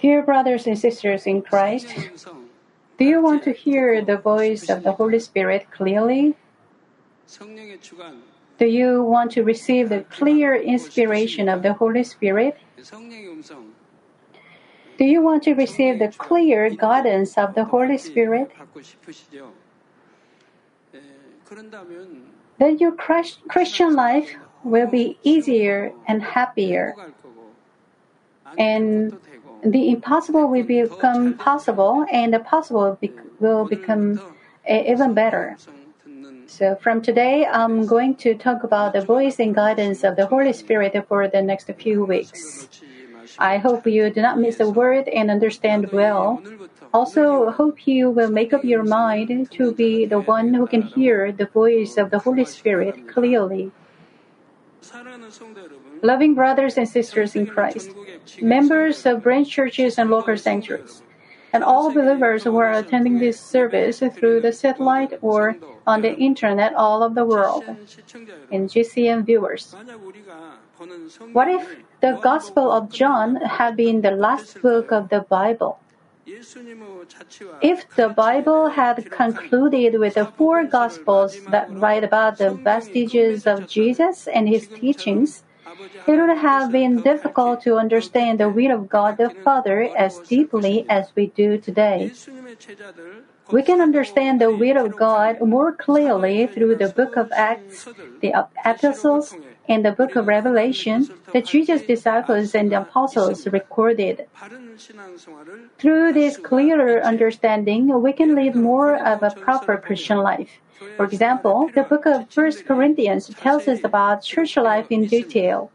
Dear brothers and sisters in Christ, do you want to hear the voice of the Holy Spirit clearly? Do you want to receive the clear inspiration of the Holy Spirit? Do you want to receive the clear guidance of the Holy Spirit? Then your Christian life will be easier and happier and the impossible will become possible, and the possible will become even better. So, from today, I'm going to talk about the voice and guidance of the Holy Spirit for the next few weeks. I hope you do not miss a word and understand well. Also, hope you will make up your mind to be the one who can hear the voice of the Holy Spirit clearly loving brothers and sisters in Christ, members of branch churches and local sanctuaries, and all believers who are attending this service through the satellite or on the internet all over the world, and GCN viewers. What if the Gospel of John had been the last book of the Bible? If the Bible had concluded with the four Gospels that write about the vestiges of Jesus and his teachings, it would have been difficult to understand the will of God the Father as deeply as we do today. We can understand the will of God more clearly through the book of Acts, the epistles, and the book of Revelation that Jesus' disciples and apostles recorded. Through this clearer understanding, we can lead more of a proper Christian life. For example, the book of 1 Corinthians tells us about church life in detail.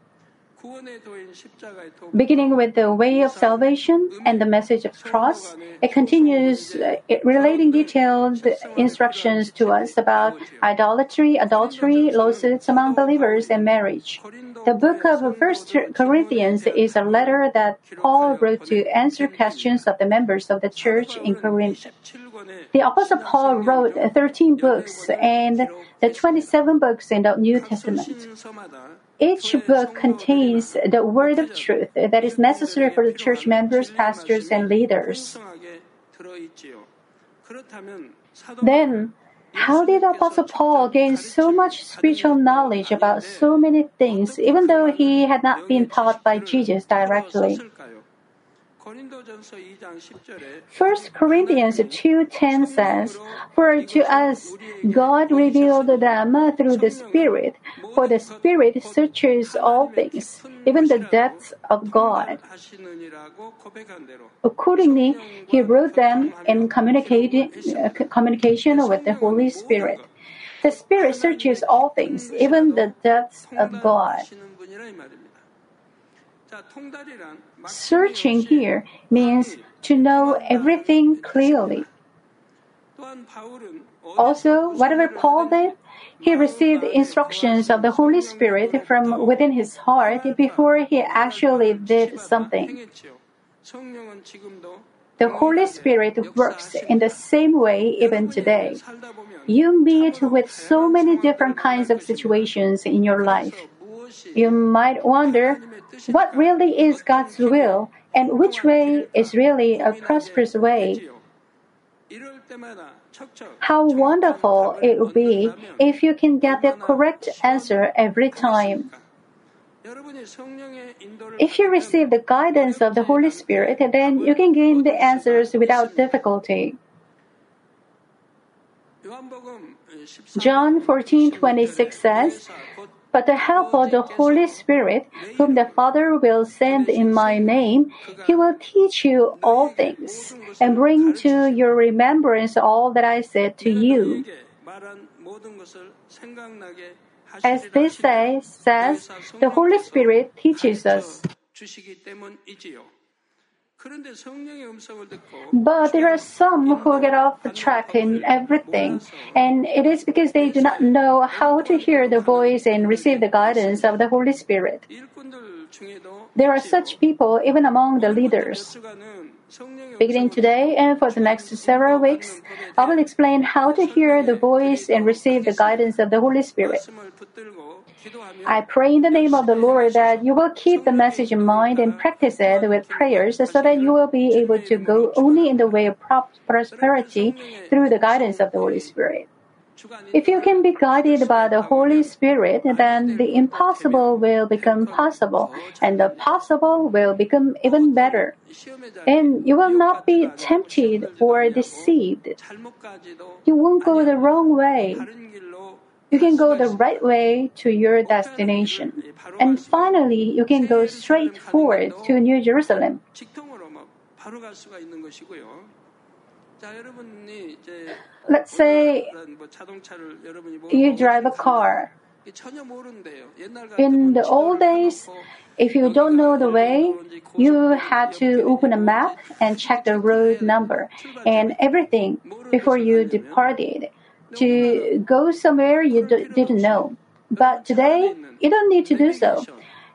Beginning with the way of salvation and the message of cross, it continues relating detailed instructions to us about idolatry, adultery, lawsuits among believers, and marriage. The book of First Corinthians is a letter that Paul wrote to answer questions of the members of the church in Corinth. The Apostle Paul wrote 13 books and the 27 books in the New Testament. Each book contains the word of truth that is necessary for the church members, pastors, and leaders. Then, how did Apostle Paul gain so much spiritual knowledge about so many things, even though he had not been taught by Jesus directly? First Corinthians 2:10 says, "For to us God revealed them through the Spirit, for uh, the Spirit searches all things, even the depths of God." Accordingly, he wrote them in uh, communication with the Holy Spirit. The Spirit searches all things, even the depths of God. Searching here means to know everything clearly. Also, whatever Paul did, he received instructions of the Holy Spirit from within his heart before he actually did something. The Holy Spirit works in the same way even today. You meet with so many different kinds of situations in your life. You might wonder what really is God's will and which way is really a prosperous way. How wonderful it would be if you can get the correct answer every time. If you receive the guidance of the Holy Spirit, then you can gain the answers without difficulty. John 14:26 says, but the help of the Holy Spirit, whom the Father will send in my name, he will teach you all things and bring to your remembrance all that I said to you. As this say, says, the Holy Spirit teaches us. But there are some who get off the track in everything, and it is because they do not know how to hear the voice and receive the guidance of the Holy Spirit. There are such people even among the leaders. Beginning today and for the next several weeks, I will explain how to hear the voice and receive the guidance of the Holy Spirit. I pray in the name of the Lord that you will keep the message in mind and practice it with prayers so that you will be able to go only in the way of prosperity through the guidance of the Holy Spirit. If you can be guided by the Holy Spirit, then the impossible will become possible, and the possible will become even better. And you will not be tempted or deceived. You won't go the wrong way. You can go the right way to your destination. And finally, you can go straight forward to New Jerusalem. Let's say you drive a car. In the old days, if you don't know the way, you had to open a map and check the road number and everything before you departed to go somewhere you didn't know. But today, you don't need to do so.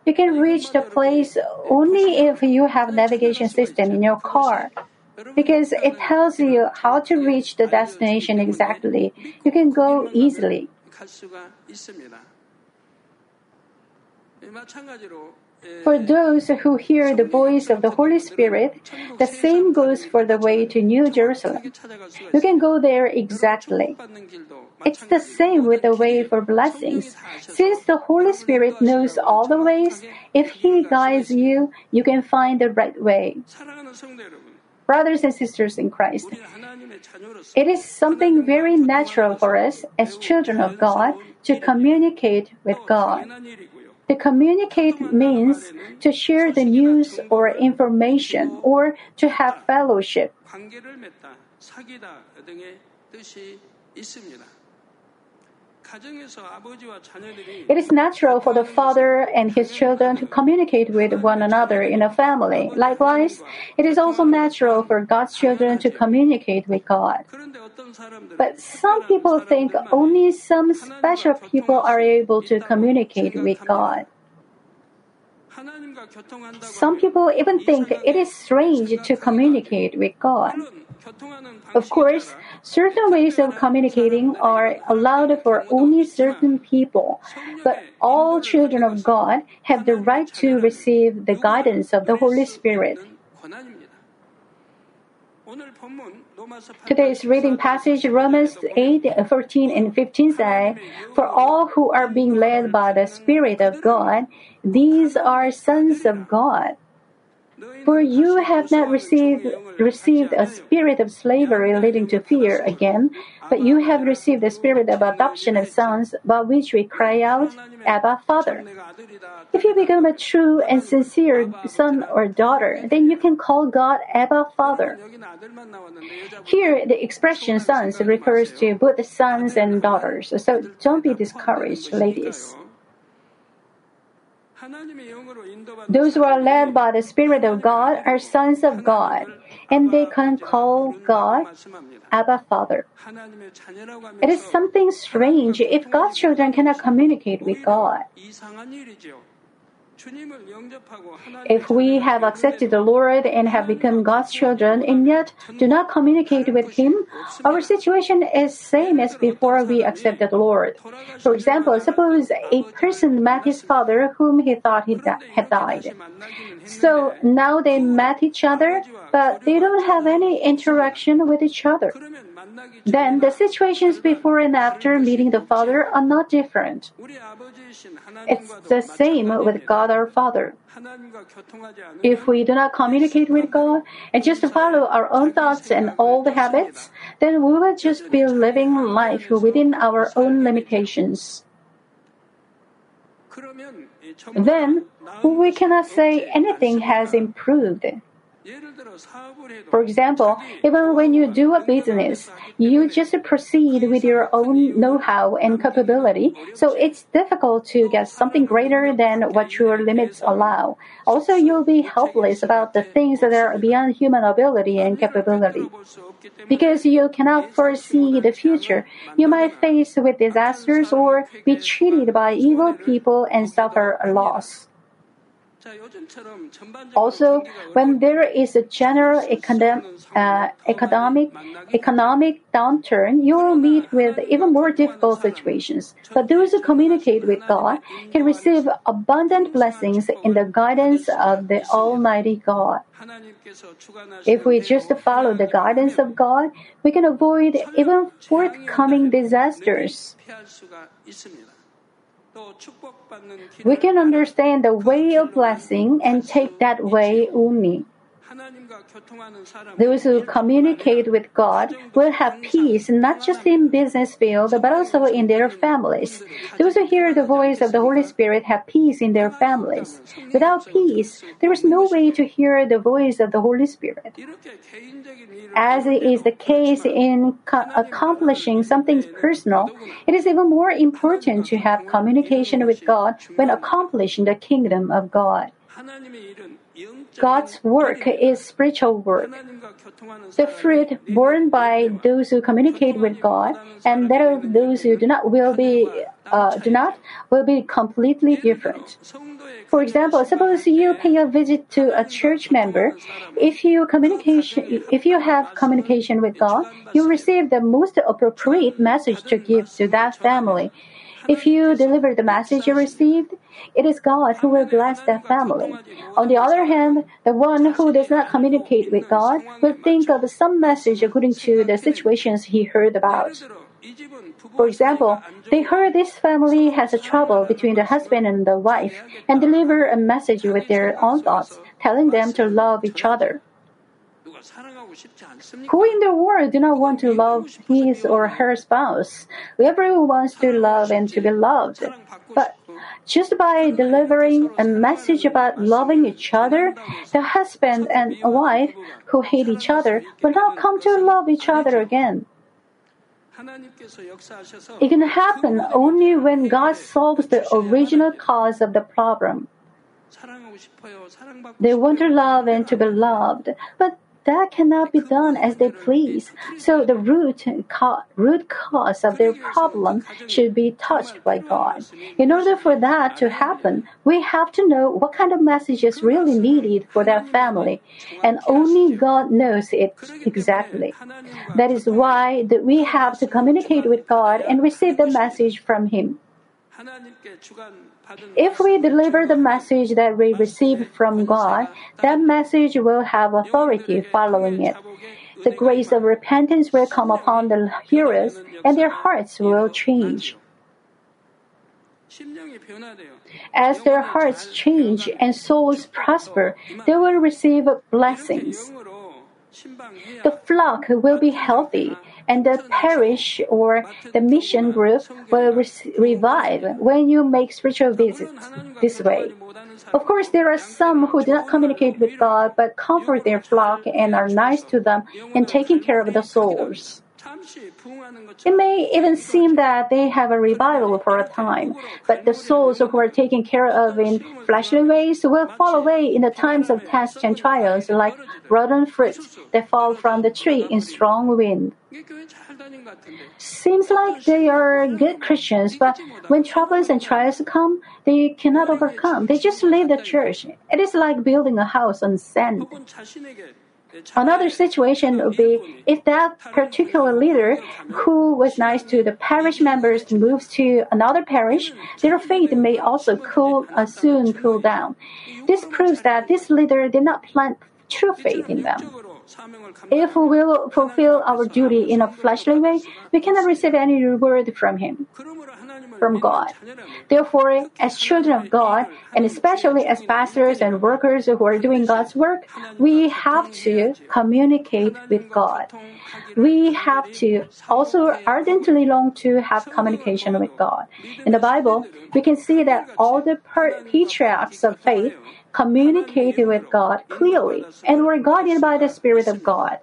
You can reach the place only if you have navigation system in your car because it tells you how to reach the destination exactly. You can go easily. For those who hear the voice of the Holy Spirit, the same goes for the way to New Jerusalem. You can go there exactly. It's the same with the way for blessings. Since the Holy Spirit knows all the ways, if He guides you, you can find the right way. Brothers and sisters in Christ, it is something very natural for us as children of God to communicate with God. To communicate means to share the news or information or to have fellowship. It is natural for the father and his children to communicate with one another in a family. Likewise, it is also natural for God's children to communicate with God. But some people think only some special people are able to communicate with God. Some people even think it is strange to communicate with God. Of course, certain ways of communicating are allowed for only certain people, but all children of God have the right to receive the guidance of the Holy Spirit. Today's reading passage, Romans 8, 14 and 15 say, For all who are being led by the Spirit of God, these are sons of God. For you have not received, received a spirit of slavery leading to fear again, but you have received the spirit of adoption of sons, by which we cry out, Abba, Father. If you become a true and sincere son or daughter, then you can call God Abba, Father. Here, the expression sons refers to both sons and daughters, so don't be discouraged, ladies. Those who are led by the Spirit of God are sons of God, and they can call God Abba Father. It is something strange if God's children cannot communicate with God. If we have accepted the Lord and have become God's children and yet do not communicate with Him, our situation is same as before we accepted the Lord. For example, suppose a person met his father whom he thought he di- had died. So now they met each other, but they don't have any interaction with each other. Then the situations before and after meeting the Father are not different. It's the same with God our Father. If we do not communicate with God and just follow our own thoughts and old habits, then we will just be living life within our own limitations. Then we cannot say anything has improved. For example, even when you do a business, you just proceed with your own know-how and capability, so it's difficult to get something greater than what your limits allow. Also, you'll be helpless about the things that are beyond human ability and capability. Because you cannot foresee the future, you might face with disasters or be cheated by evil people and suffer a loss. Also, when there is a general economic, uh, economic, economic downturn, you will meet with even more difficult situations. But those who communicate with God can receive abundant blessings in the guidance of the Almighty God. If we just follow the guidance of God, we can avoid even forthcoming disasters. We can understand the way of blessing and take that way only. Those who communicate with God will have peace not just in business field but also in their families. Those who hear the voice of the Holy Spirit have peace in their families. Without peace, there is no way to hear the voice of the Holy Spirit. As is the case in co- accomplishing something personal, it is even more important to have communication with God when accomplishing the kingdom of God. God's work is spiritual work. The fruit borne by those who communicate with God and that of those who do not will be uh, do not will be completely different. For example, suppose you pay a visit to a church member. If you communication if you have communication with God, you receive the most appropriate message to give to that family. If you deliver the message you received, it is God who will bless that family. On the other hand, the one who does not communicate with God will think of some message according to the situations he heard about. For example, they heard this family has a trouble between the husband and the wife and deliver a message with their own thoughts, telling them to love each other. Who in the world do not want to love his or her spouse? Everyone wants to love and to be loved. But just by delivering a message about loving each other, the husband and wife who hate each other will not come to love each other again. It can happen only when God solves the original cause of the problem. They want to love and to be loved, but that cannot be done as they please. So the root, root cause of their problem should be touched by God. In order for that to happen, we have to know what kind of message is really needed for that family, and only God knows it exactly. That is why that we have to communicate with God and receive the message from Him. If we deliver the message that we receive from God, that message will have authority following it. The grace of repentance will come upon the hearers, and their hearts will change. As their hearts change and souls prosper, they will receive blessings. The flock will be healthy, and the parish or the mission group will re- revive when you make spiritual visits this way. Of course, there are some who do not communicate with God but comfort their flock and are nice to them in taking care of the souls. It may even seem that they have a revival for a time, but the souls who are taken care of in fleshly ways will fall away in the times of tests and trials like rotten fruit that fall from the tree in strong wind. Seems like they are good Christians, but when troubles and trials come, they cannot overcome. They just leave the church. It is like building a house on sand. Another situation would be if that particular leader who was nice to the parish members moves to another parish, their faith may also cool, uh, soon cool down. This proves that this leader did not plant true faith in them. If we will fulfill our duty in a fleshly way, we cannot receive any reward from Him, from God. Therefore, as children of God, and especially as pastors and workers who are doing God's work, we have to communicate with God. We have to also ardently long to have communication with God. In the Bible, we can see that all the patriarchs of faith communicated with God clearly and were guided by the Spirit of God.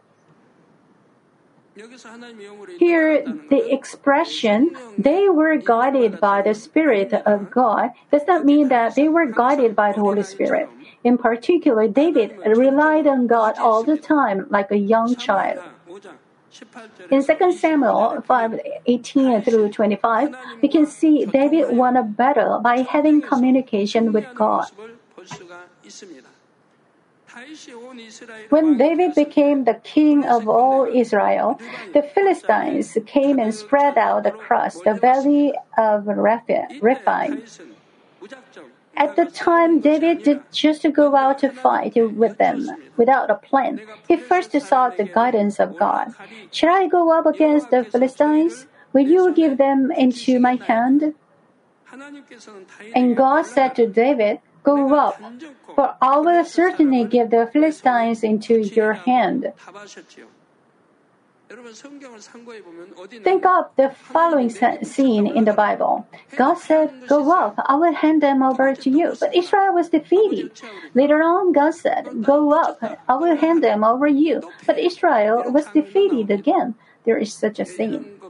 Here, the expression, they were guided by the Spirit of God, does not mean that they were guided by the Holy Spirit. In particular, David relied on God all the time like a young child. In 2 Samuel 5 18 through 25, we can see David won a battle by having communication with God. When David became the king of all Israel, the Philistines came and spread out across the valley of Rephaim. At the time, David did just go out to fight with them without a plan. He first sought the guidance of God. Shall I go up against the Philistines? Will you give them into my hand? And God said to David, Go up, for I will certainly give the Philistines into your hand. Think of the following scene in the Bible. God said, Go up, I will hand them over to you. But Israel was defeated. Later on, God said, Go up, I will hand them over to you. But Israel was defeated again. There is such a scene.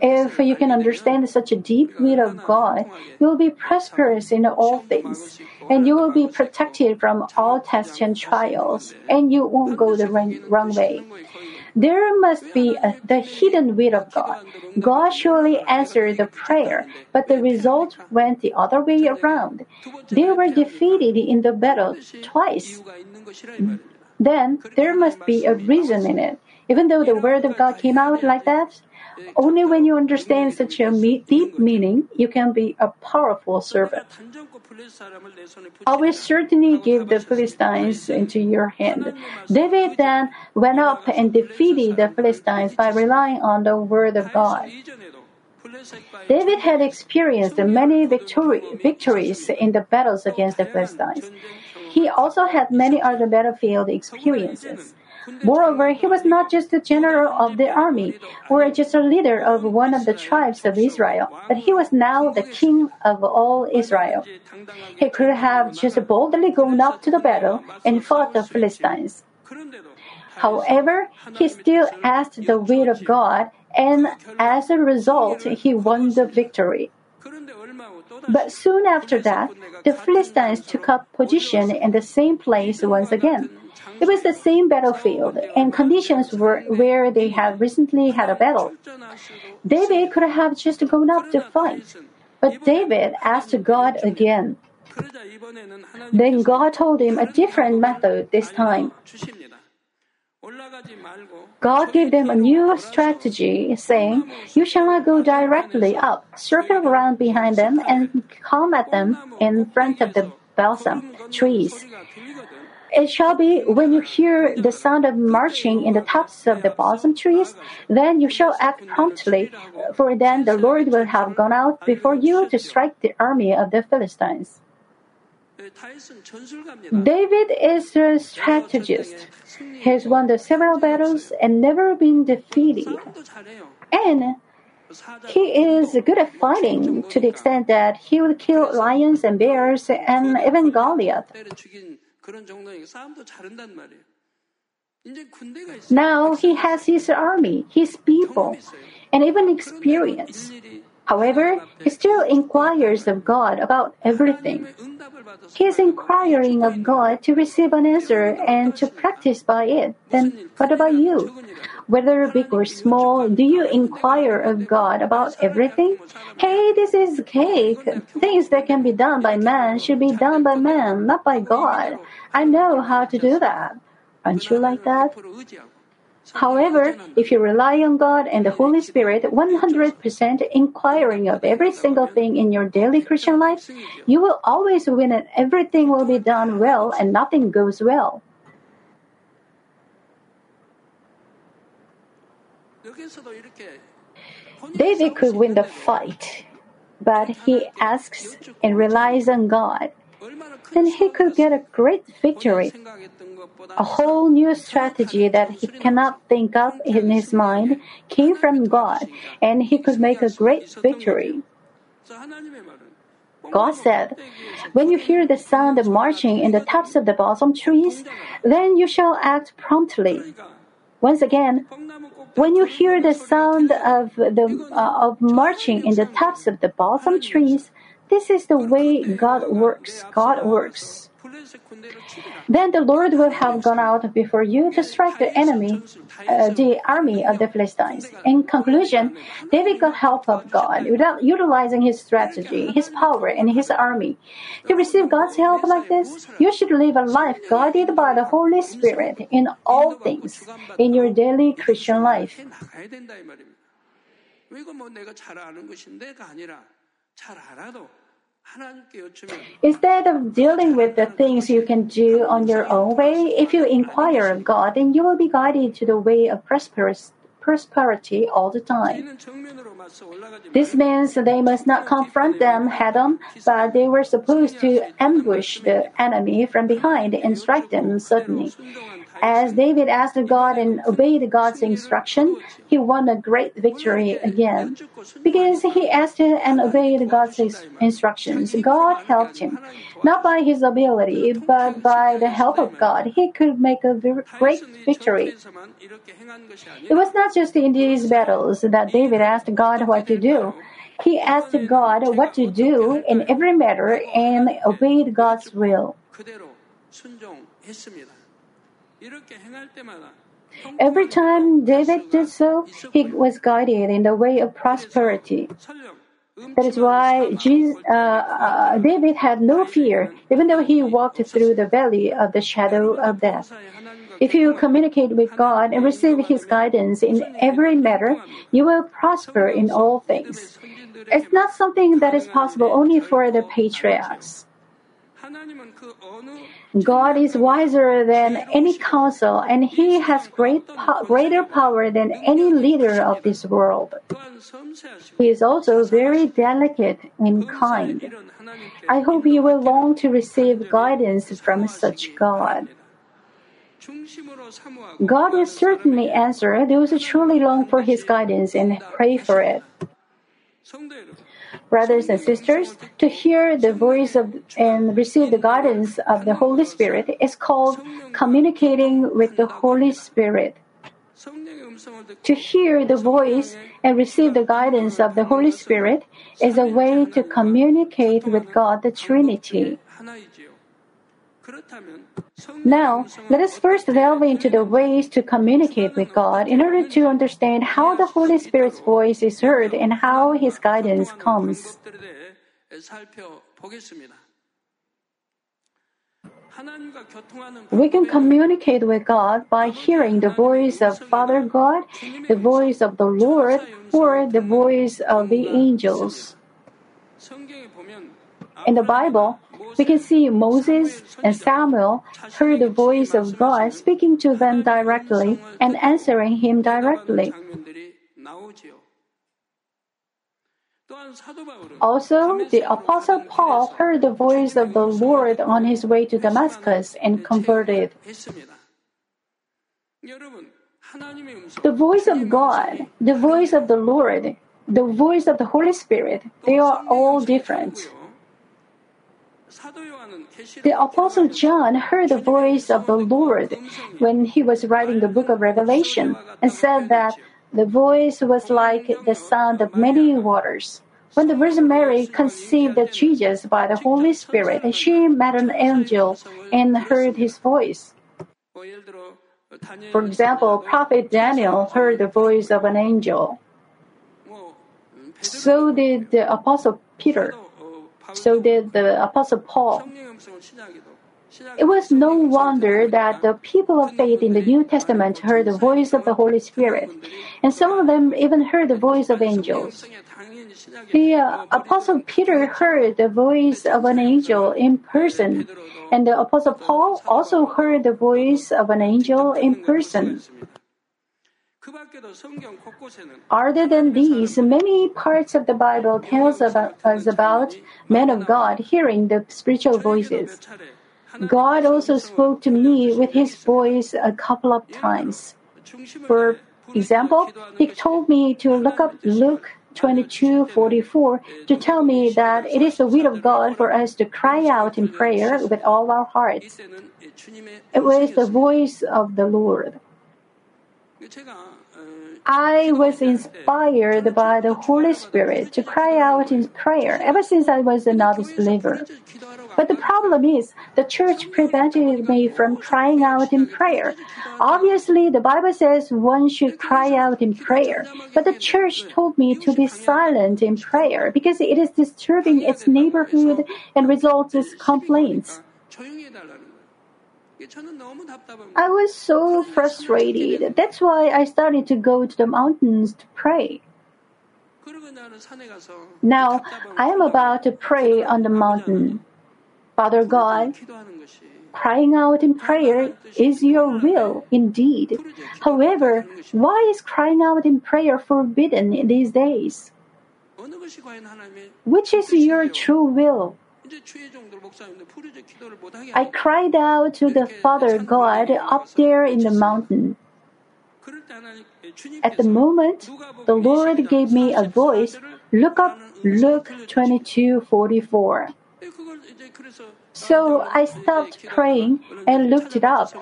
If you can understand such a deep will of God, you will be prosperous in all things, and you will be protected from all tests and trials, and you won't go the wrong, wrong way. There must be a, the hidden will of God. God surely answered the prayer, but the result went the other way around. They were defeated in the battle twice. Then there must be a reason in it. Even though the word of God came out like that, only when you understand such a deep meaning, you can be a powerful servant. I will certainly give the Philistines into your hand. David then went up and defeated the Philistines by relying on the word of God. David had experienced many victory, victories in the battles against the Philistines. He also had many other battlefield experiences. Moreover, he was not just a general of the army or just a leader of one of the tribes of Israel, but he was now the king of all Israel. He could have just boldly gone up to the battle and fought the Philistines. However, he still asked the will of God, and as a result, he won the victory. But soon after that, the Philistines took up position in the same place once again. It was the same battlefield, and conditions were where they had recently had a battle. David could have just gone up to fight, but David asked God again. Then God told him a different method this time. God gave them a new strategy, saying, You shall not go directly up, circle around behind them, and come at them in front of the balsam trees. It shall be when you hear the sound of marching in the tops of the balsam trees, then you shall act promptly, for then the Lord will have gone out before you to strike the army of the Philistines. David is a strategist. He has won the several battles and never been defeated. And he is good at fighting to the extent that he would kill lions and bears and even Goliath. Now he has his army, his people, and even experience. However, he still inquires of God about everything. He is inquiring of God to receive an answer and to practice by it. Then what about you? Whether big or small, do you inquire of God about everything? Hey, this is cake. Things that can be done by man should be done by man, not by God. I know how to do that. Aren't you like that? However, if you rely on God and the Holy Spirit 100% inquiring of every single thing in your daily Christian life, you will always win and everything will be done well and nothing goes well. David could win the fight, but he asks and relies on God. Then he could get a great victory. A whole new strategy that he cannot think of in his mind came from God, and he could make a great victory. God said, When you hear the sound of marching in the tops of the balsam trees, then you shall act promptly. Once again, when you hear the sound of the uh, of marching in the tops of the balsam trees, this is the way God works. God works. Then the Lord will have gone out before you to strike the enemy, uh, the army of the Philistines. In conclusion, David got help of God without utilizing his strategy, his power, and his army. To receive God's help like this, you should live a life guided by the Holy Spirit in all things in your daily Christian life. 이거 뭐 내가 잘 아는 것인데가 아니라 잘 알아도 Instead of dealing with the things you can do on your own way, if you inquire of God, then you will be guided to the way of prosperity all the time. This means they must not confront them head on, but they were supposed to ambush the enemy from behind and strike them suddenly. As David asked God and obeyed God's instruction, he won a great victory again. Because he asked and obeyed God's instructions, God helped him. Not by his ability, but by the help of God, he could make a great victory. It was not just in these battles that David asked God what to do. He asked God what to do in every matter and obeyed God's will. Every time David did so, he was guided in the way of prosperity. That is why Jesus, uh, uh, David had no fear, even though he walked through the valley of the shadow of death. If you communicate with God and receive His guidance in every matter, you will prosper in all things. It's not something that is possible only for the patriarchs. God is wiser than any council, and He has great po- greater power than any leader of this world. He is also very delicate and kind. I hope you will long to receive guidance from such God. God will certainly answer those who truly long for His guidance and pray for it. Brothers and sisters, to hear the voice of and receive the guidance of the Holy Spirit is called communicating with the Holy Spirit. To hear the voice and receive the guidance of the Holy Spirit is a way to communicate with God the Trinity. Now, let us first delve into the ways to communicate with God in order to understand how the Holy Spirit's voice is heard and how His guidance comes. We can communicate with God by hearing the voice of Father God, the voice of the Lord, or the voice of the angels. In the Bible, we can see Moses and Samuel heard the voice of God speaking to them directly and answering him directly. Also, the Apostle Paul heard the voice of the Lord on his way to Damascus and converted. The voice of God, the voice of the Lord, the voice of the Holy Spirit, they are all different. The Apostle John heard the voice of the Lord when he was writing the book of Revelation and said that the voice was like the sound of many waters. When the Virgin Mary conceived Jesus by the Holy Spirit, she met an angel and heard his voice. For example, Prophet Daniel heard the voice of an angel. So did the Apostle Peter. So did the Apostle Paul. It was no wonder that the people of faith in the New Testament heard the voice of the Holy Spirit, and some of them even heard the voice of angels. The uh, Apostle Peter heard the voice of an angel in person, and the Apostle Paul also heard the voice of an angel in person. Other than these, many parts of the Bible tells about, us about men of God hearing the spiritual voices. God also spoke to me with his voice a couple of times. For example, he told me to look up Luke 22:44 to tell me that it is the will of God for us to cry out in prayer with all our hearts. It was the voice of the Lord. I was inspired by the Holy Spirit to cry out in prayer ever since I was a novice believer. But the problem is, the church prevented me from crying out in prayer. Obviously, the Bible says one should cry out in prayer, but the church told me to be silent in prayer because it is disturbing its neighborhood and results in complaints. I was so frustrated. That's why I started to go to the mountains to pray. Now, I am about to pray on the mountain. Father God, crying out in prayer is your will indeed. However, why is crying out in prayer forbidden in these days? Which is your true will? I cried out to the Father God up there in the mountain. At the moment, the Lord gave me a voice. Look up Luke 22:44. So I stopped praying and looked it up.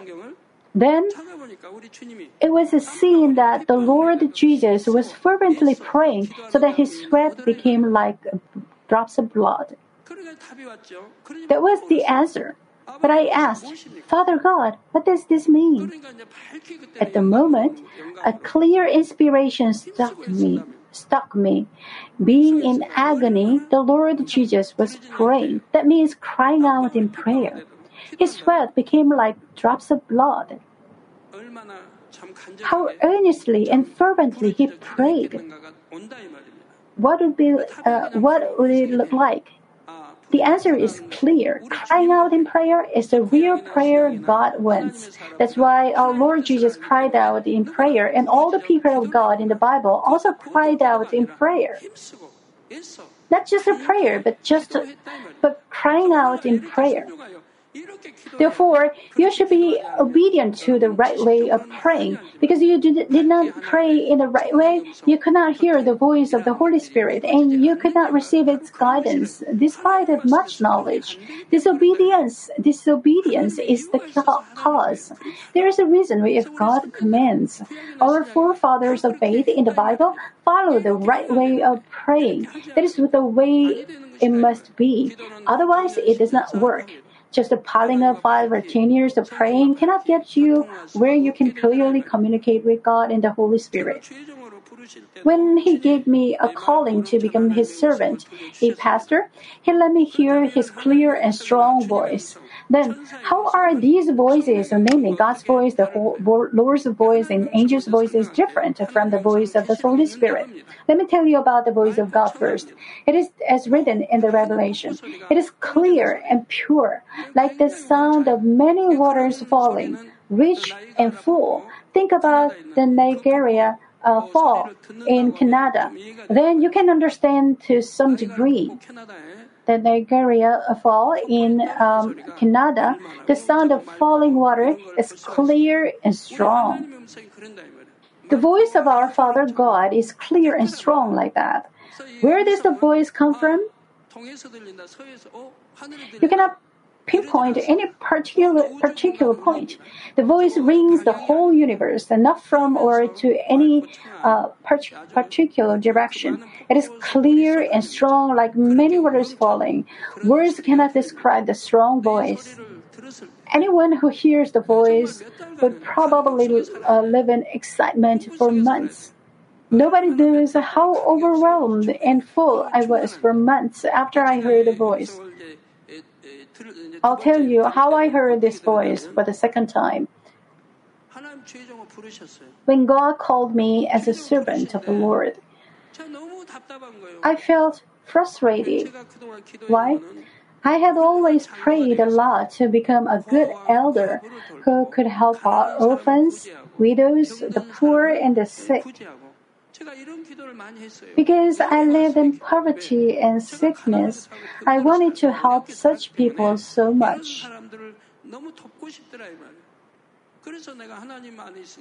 Then it was a scene that the Lord Jesus was fervently praying so that his sweat became like drops of blood. That was the answer. But I asked, Father God, what does this mean? At the moment, a clear inspiration struck me. Struck me. Being in agony, the Lord Jesus was praying. That means crying out in prayer. His sweat became like drops of blood. How earnestly and fervently he prayed. What would be, uh, what would it look like? The answer is clear. Crying out in prayer is the real prayer God wants. That's why our Lord Jesus cried out in prayer, and all the people of God in the Bible also cried out in prayer. Not just a prayer, but just but crying out in prayer. Therefore, you should be obedient to the right way of praying. Because you did, not pray in the right way, you could not hear the voice of the Holy Spirit, and you could not receive its guidance, despite of much knowledge. Disobedience, disobedience is the cause. There is a reason if God commands. Our forefathers of faith in the Bible follow the right way of praying. That is the way it must be. Otherwise, it does not work. Just a piling up five or ten years of praying cannot get you where you can clearly communicate with God and the Holy Spirit. When he gave me a calling to become his servant, a pastor, he let me hear his clear and strong voice. Then, how are these voices, namely God's voice, the Lord's voice, and angels' voices, different from the voice of the Holy Spirit? Let me tell you about the voice of God first. It is as written in the Revelation. It is clear and pure, like the sound of many waters falling, rich and full. Think about the Niagara uh, fall in Canada, then you can understand to some degree the Niagara Fall in um, Canada, the sound of falling water is clear and strong. The voice of our Father God is clear and strong like that. Where does the voice come from? You cannot pinpoint any particular particular point. The voice rings the whole universe, and not from or to any uh, particular direction. It is clear and strong, like many waters falling. Words cannot describe the strong voice. Anyone who hears the voice would probably uh, live in excitement for months. Nobody knows how overwhelmed and full I was for months after I heard the voice. I'll tell you how I heard this voice for the second time. When God called me as a servant of the Lord, I felt frustrated. Why? I had always prayed a lot to become a good elder who could help orphans, widows, the poor, and the sick. Because I live in poverty and sickness, I wanted to help such people so much.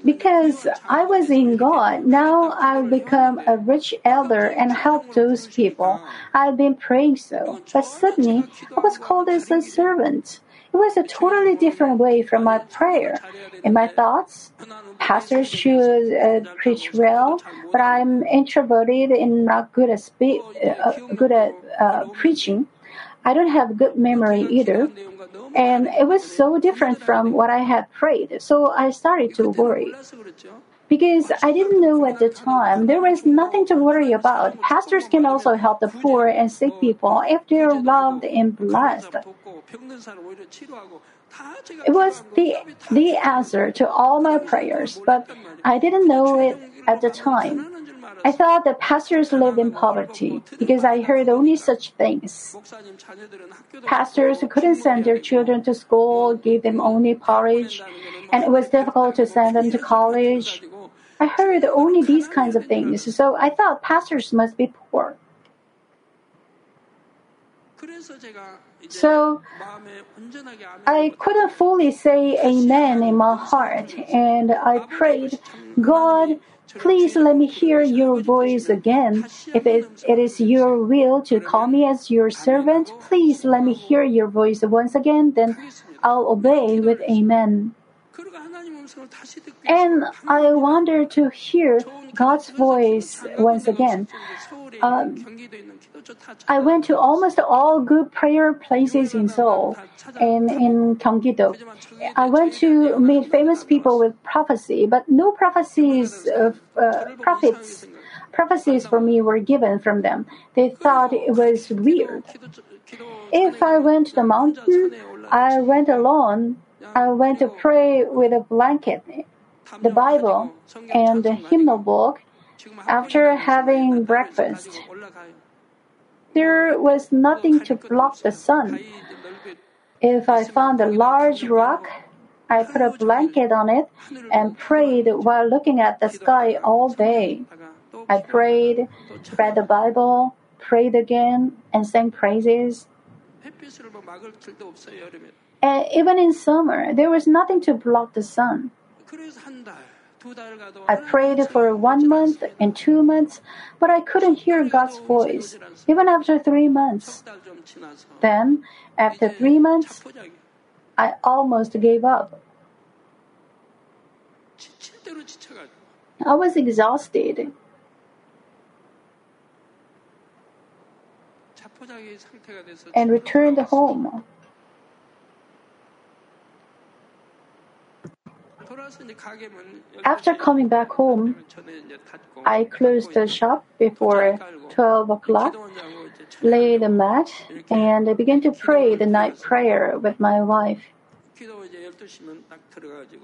Because I was in God, now I'll become a rich elder and help those people. I've been praying so. But suddenly, I was called as a servant. It was a totally different way from my prayer. In my thoughts, pastors should uh, preach well, but I'm introverted and not good at spe- uh, good at uh, preaching. I don't have good memory either. And it was so different from what I had prayed. So I started to worry. Because I didn't know at the time, there was nothing to worry about. Pastors can also help the poor and sick people if they are loved and blessed. It was the, the answer to all my prayers, but I didn't know it at the time. I thought that pastors lived in poverty because I heard only such things. Pastors couldn't send their children to school, gave them only porridge, and it was difficult to send them to college. I heard only these kinds of things, so I thought pastors must be poor. So I couldn't fully say amen in my heart, and I prayed, God, please let me hear your voice again. If it, it is your will to call me as your servant, please let me hear your voice once again, then I'll obey with amen. And I wanted to hear God's voice once again. Um, I went to almost all good prayer places in Seoul and in Gyeonggi-do. I went to meet famous people with prophecy, but no prophecies of uh, prophets. Prophecies for me were given from them. They thought it was weird. If I went to the mountain, I went alone. I went to pray with a blanket, the Bible, and the hymnal book after having breakfast. There was nothing to block the sun. If I found a large rock, I put a blanket on it and prayed while looking at the sky all day. I prayed, read the Bible, prayed again, and sang praises. And even in summer, there was nothing to block the sun. I prayed for one month and two months, but I couldn't hear God's voice, even after three months. Then, after three months, I almost gave up. I was exhausted. And returned home. After coming back home, I closed the shop before 12 o'clock, laid the mat, and I began to pray the night prayer with my wife.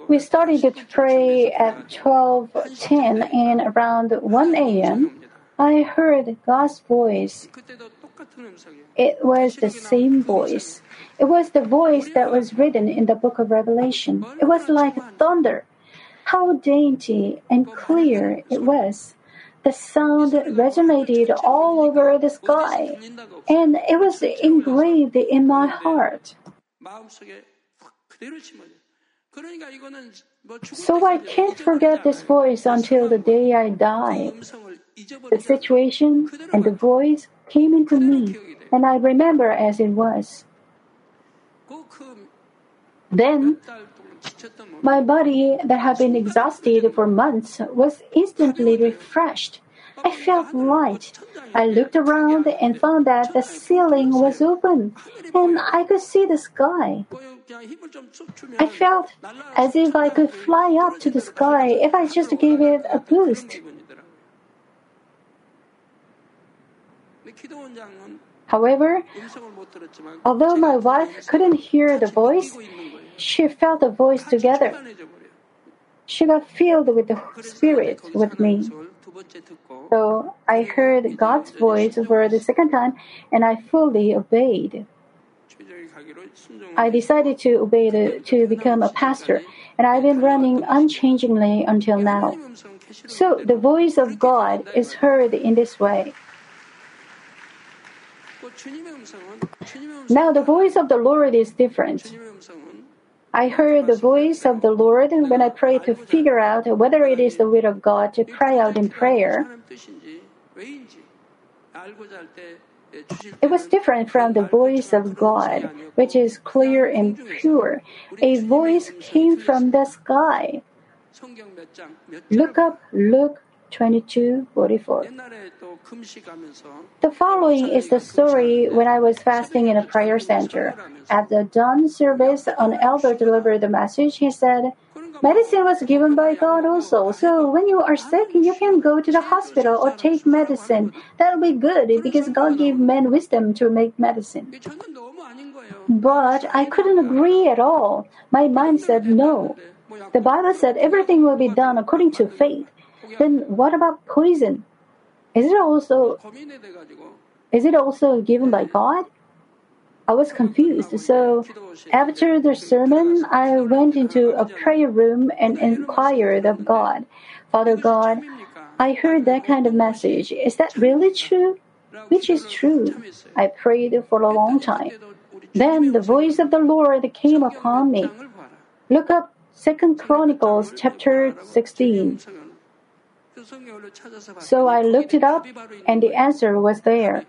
We started to pray at 12:10 and around 1 a.m. I heard God's voice. It was the same voice. It was the voice that was written in the book of Revelation. It was like thunder. How dainty and clear it was. The sound resonated all over the sky, and it was engraved in my heart. So I can't forget this voice until the day I die. The situation and the voice came into me, and I remember as it was. Then, my body that had been exhausted for months was instantly refreshed. I felt light. I looked around and found that the ceiling was open and I could see the sky. I felt as if I could fly up to the sky if I just gave it a boost. However, although my wife couldn't hear the voice, she felt the voice together. She got filled with the Spirit with me. So I heard God's voice for the second time and I fully obeyed. I decided to obey the, to become a pastor, and I've been running unchangingly until now. So the voice of God is heard in this way. Now the voice of the Lord is different. I heard the voice of the Lord when I pray to figure out whether it is the will of God to cry out in prayer. It was different from the voice of God, which is clear and pure. A voice came from the sky. Look up Luke 22 44. The following is the story when I was fasting in a prayer center. At the dawn service, an elder delivered the message. He said, Medicine was given by God also. So when you are sick, you can go to the hospital or take medicine. That'll be good because God gave men wisdom to make medicine. But I couldn't agree at all. My mind said no. The Bible said everything will be done according to faith. Then what about poison? Is it also is it also given by God? I was confused. So after the sermon, I went into a prayer room and inquired of God, Father God, I heard that kind of message. Is that really true? Which is true. I prayed for a long time. Then the voice of the Lord came upon me. Look up Second Chronicles chapter 16. So I looked it up, and the answer was there.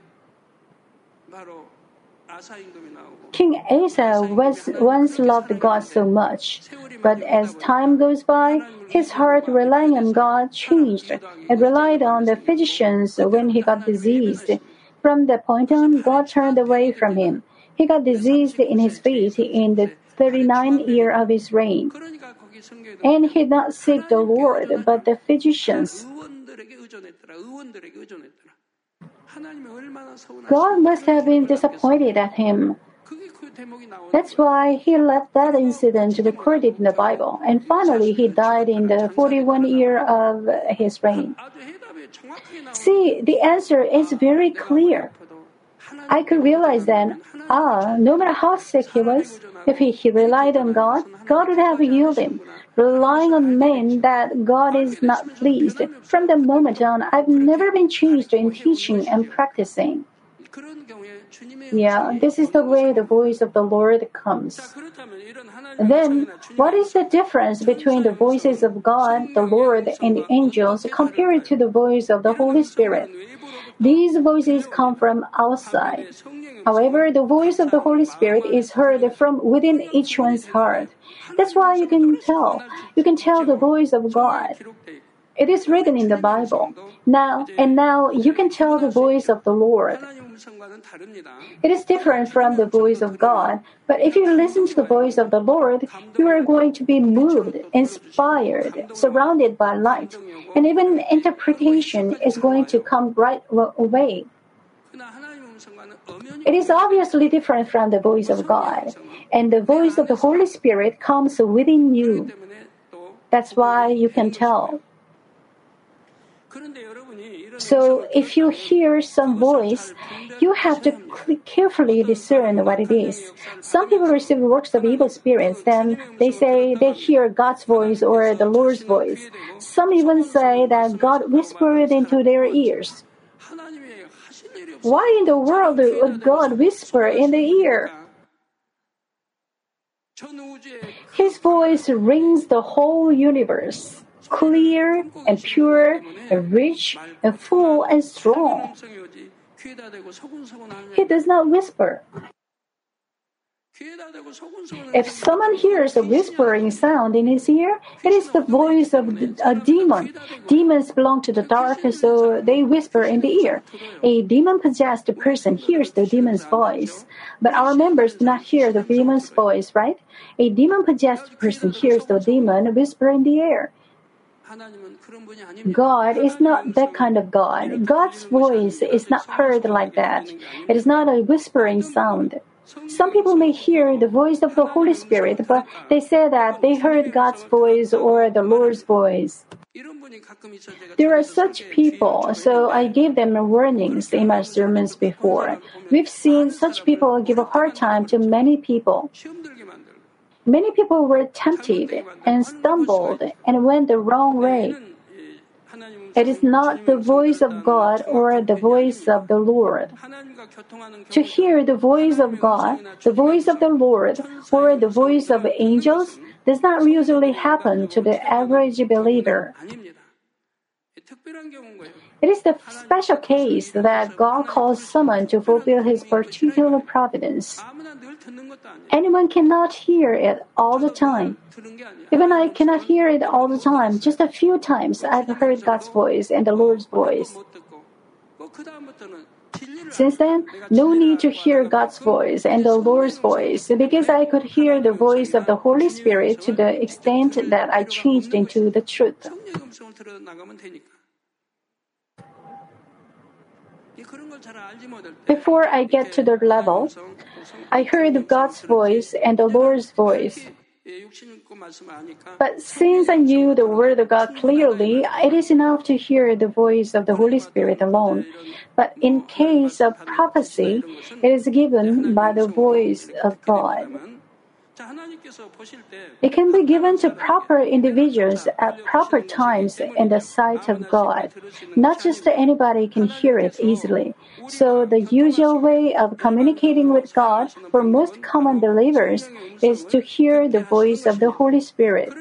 King Asa was, once loved God so much, but as time goes by, his heart relying on God changed and relied on the physicians when he got diseased. From that point on, God turned away from him. He got diseased in his feet in the 39th year of his reign. And he did not seek the Lord, but the physicians. God must have been disappointed at him. That's why he left that incident recorded in the Bible. And finally, he died in the 41 year of his reign. See, the answer is very clear. I could realize then, ah, no matter how sick he was, if he, he relied on God, God would have healed him. Relying on men that God is not pleased. From that moment on, I've never been changed in teaching and practicing. Yeah, this is the way the voice of the Lord comes. Then, what is the difference between the voices of God, the Lord, and the angels compared to the voice of the Holy Spirit? These voices come from outside. However, the voice of the Holy Spirit is heard from within each one's heart. That's why you can tell. You can tell the voice of God. It is written in the Bible. Now, and now you can tell the voice of the Lord. It is different from the voice of God, but if you listen to the voice of the Lord, you are going to be moved, inspired, surrounded by light, and even interpretation is going to come right away. It is obviously different from the voice of God, and the voice of the Holy Spirit comes within you. That's why you can tell. So if you hear some voice, you have to carefully discern what it is. Some people receive works of evil spirits, then they say they hear God's voice or the Lord's voice. Some even say that God whispered into their ears. Why in the world would God whisper in the ear? His voice rings the whole universe clear and pure, and rich and full and strong. He does not whisper. If someone hears a whispering sound in his ear, it is the voice of a demon. Demons belong to the dark, so they whisper in the ear. A demon possessed person hears the demon's voice, but our members do not hear the demon's voice, right? A demon possessed person hears the demon whisper in the air. God is not that kind of God. God's voice is not heard like that. It is not a whispering sound. Some people may hear the voice of the Holy Spirit, but they say that they heard God's voice or the Lord's voice. There are such people, so I gave them warnings in my sermons before. We've seen such people give a hard time to many people. Many people were tempted and stumbled and went the wrong way. It is not the voice of God or the voice of the Lord. To hear the voice of God, the voice of the Lord, or the voice of angels does not usually happen to the average believer. It is the special case that God calls someone to fulfill his particular providence. Anyone cannot hear it all the time. Even I cannot hear it all the time. Just a few times I've heard God's voice and the Lord's voice. Since then, no need to hear God's voice and the Lord's voice because I could hear the voice of the Holy Spirit to the extent that I changed into the truth. Before I get to the level, I heard God's voice and the Lord's voice. But since I knew the Word of God clearly, it is enough to hear the voice of the Holy Spirit alone. But in case of prophecy, it is given by the voice of God. It can be given to proper individuals at proper times in the sight of God. Not just anybody can hear it easily. So the usual way of communicating with God for most common believers is to hear the voice of the Holy Spirit.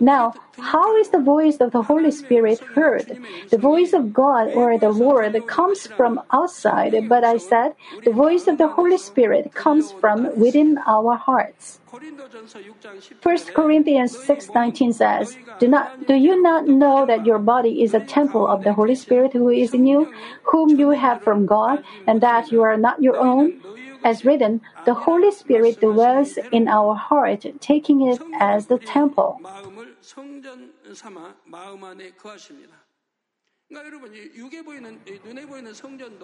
Now, how is the voice of the Holy Spirit heard? The voice of God or the Lord comes from outside, but I said the voice of the Holy Spirit comes from within our hearts. 1 Corinthians 6:19 says, "Do not do you not know that your body is a temple of the Holy Spirit who is in you, whom you have from God, and that you are not your own? As written, the Holy Spirit dwells in our heart, taking it as the temple.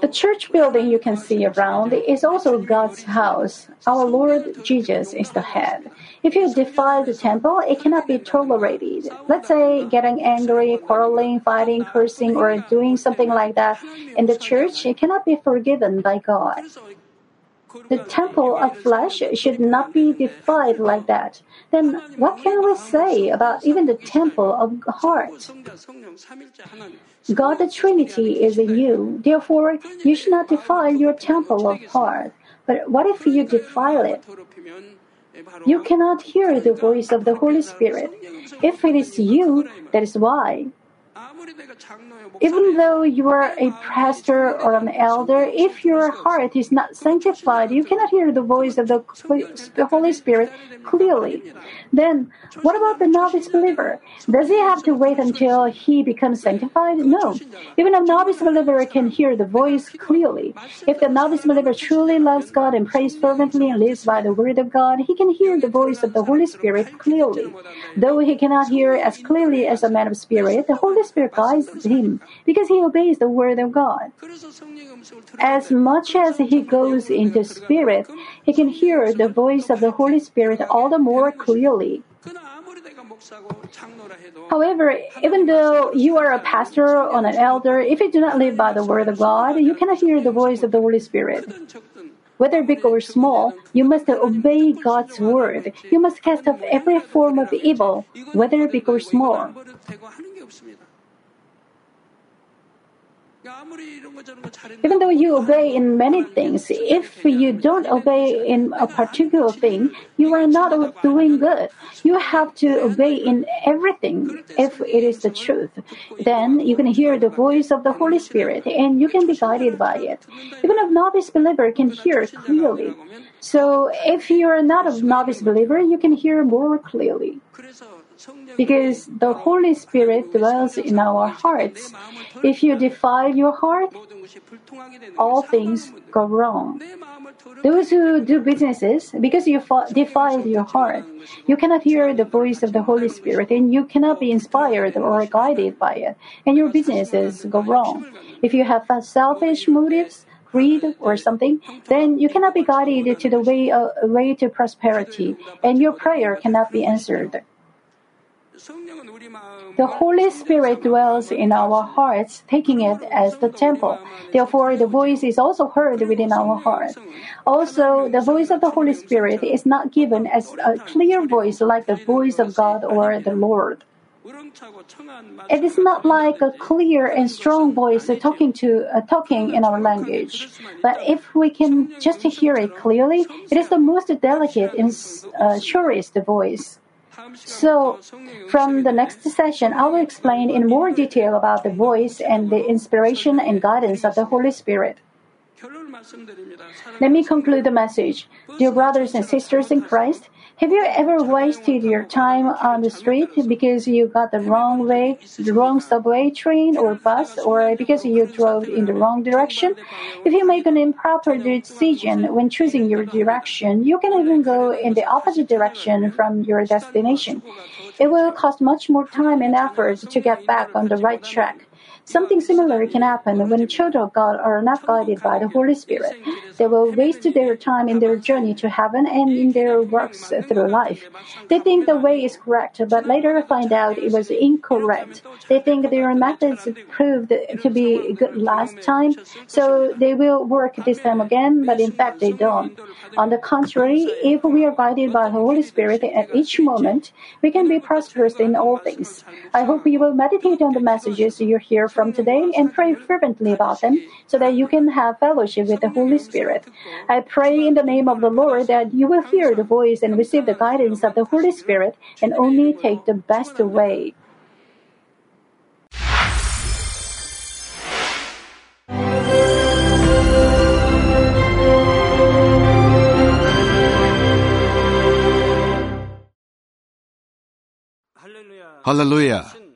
The church building you can see around is also God's house. Our Lord Jesus is the head. If you defile the temple, it cannot be tolerated. Let's say getting angry, quarreling, fighting, cursing, or doing something like that in the church, it cannot be forgiven by God. The temple of flesh should not be defiled like that. Then what can we say about even the temple of heart? God the Trinity is in you. Therefore, you should not defile your temple of heart. But what if you defile it? You cannot hear the voice of the Holy Spirit. If it is you, that is why. Even though you are a pastor or an elder, if your heart is not sanctified, you cannot hear the voice of the Holy Spirit clearly. Then, what about the novice believer? Does he have to wait until he becomes sanctified? No. Even a novice believer can hear the voice clearly. If the novice believer truly loves God and prays fervently and lives by the word of God, he can hear the voice of the Holy Spirit clearly. Though he cannot hear as clearly as a man of spirit, the Holy Spirit Spirit guides him because he obeys the word of God. As much as he goes into spirit, he can hear the voice of the Holy Spirit all the more clearly. However, even though you are a pastor or an elder, if you do not live by the word of God, you cannot hear the voice of the Holy Spirit. Whether big or small, you must obey God's word. You must cast off every form of evil, whether big or small. Even though you obey in many things, if you don't obey in a particular thing, you are not doing good. You have to obey in everything if it is the truth. Then you can hear the voice of the Holy Spirit and you can be guided by it. Even a novice believer can hear clearly. So if you are not a novice believer, you can hear more clearly because the Holy Spirit dwells in our hearts. If you defile your heart, all things go wrong. Those who do businesses, because you defile your heart, you cannot hear the voice of the Holy Spirit and you cannot be inspired or guided by it, and your businesses go wrong. If you have selfish motives, greed or something, then you cannot be guided to the way, uh, way to prosperity, and your prayer cannot be answered. The Holy Spirit dwells in our hearts, taking it as the temple. Therefore, the voice is also heard within our heart. Also, the voice of the Holy Spirit is not given as a clear voice like the voice of God or the Lord. It is not like a clear and strong voice talking to uh, talking in our language, but if we can just hear it clearly, it is the most delicate and uh, surest voice. So, from the next session, I will explain in more detail about the voice and the inspiration and guidance of the Holy Spirit. Let me conclude the message. Dear brothers and sisters in Christ, have you ever wasted your time on the street because you got the wrong way, the wrong subway, train, or bus, or because you drove in the wrong direction? If you make an improper decision when choosing your direction, you can even go in the opposite direction from your destination. It will cost much more time and effort to get back on the right track. Something similar can happen when children of God are not guided by the Holy Spirit. They will waste their time in their journey to heaven and in their works through life. They think the way is correct, but later find out it was incorrect. They think their methods proved to be good last time, so they will work this time again, but in fact they don't. On the contrary, if we are guided by the Holy Spirit at each moment, we can be prosperous in all things. I hope you will meditate on the messages you hear from today and pray fervently about them so that you can have fellowship with the Holy Spirit. I pray in the name of the Lord that you will hear the voice and receive the guidance of the Holy Spirit and only take the best way. Hallelujah.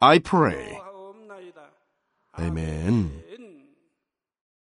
I pray. Amen.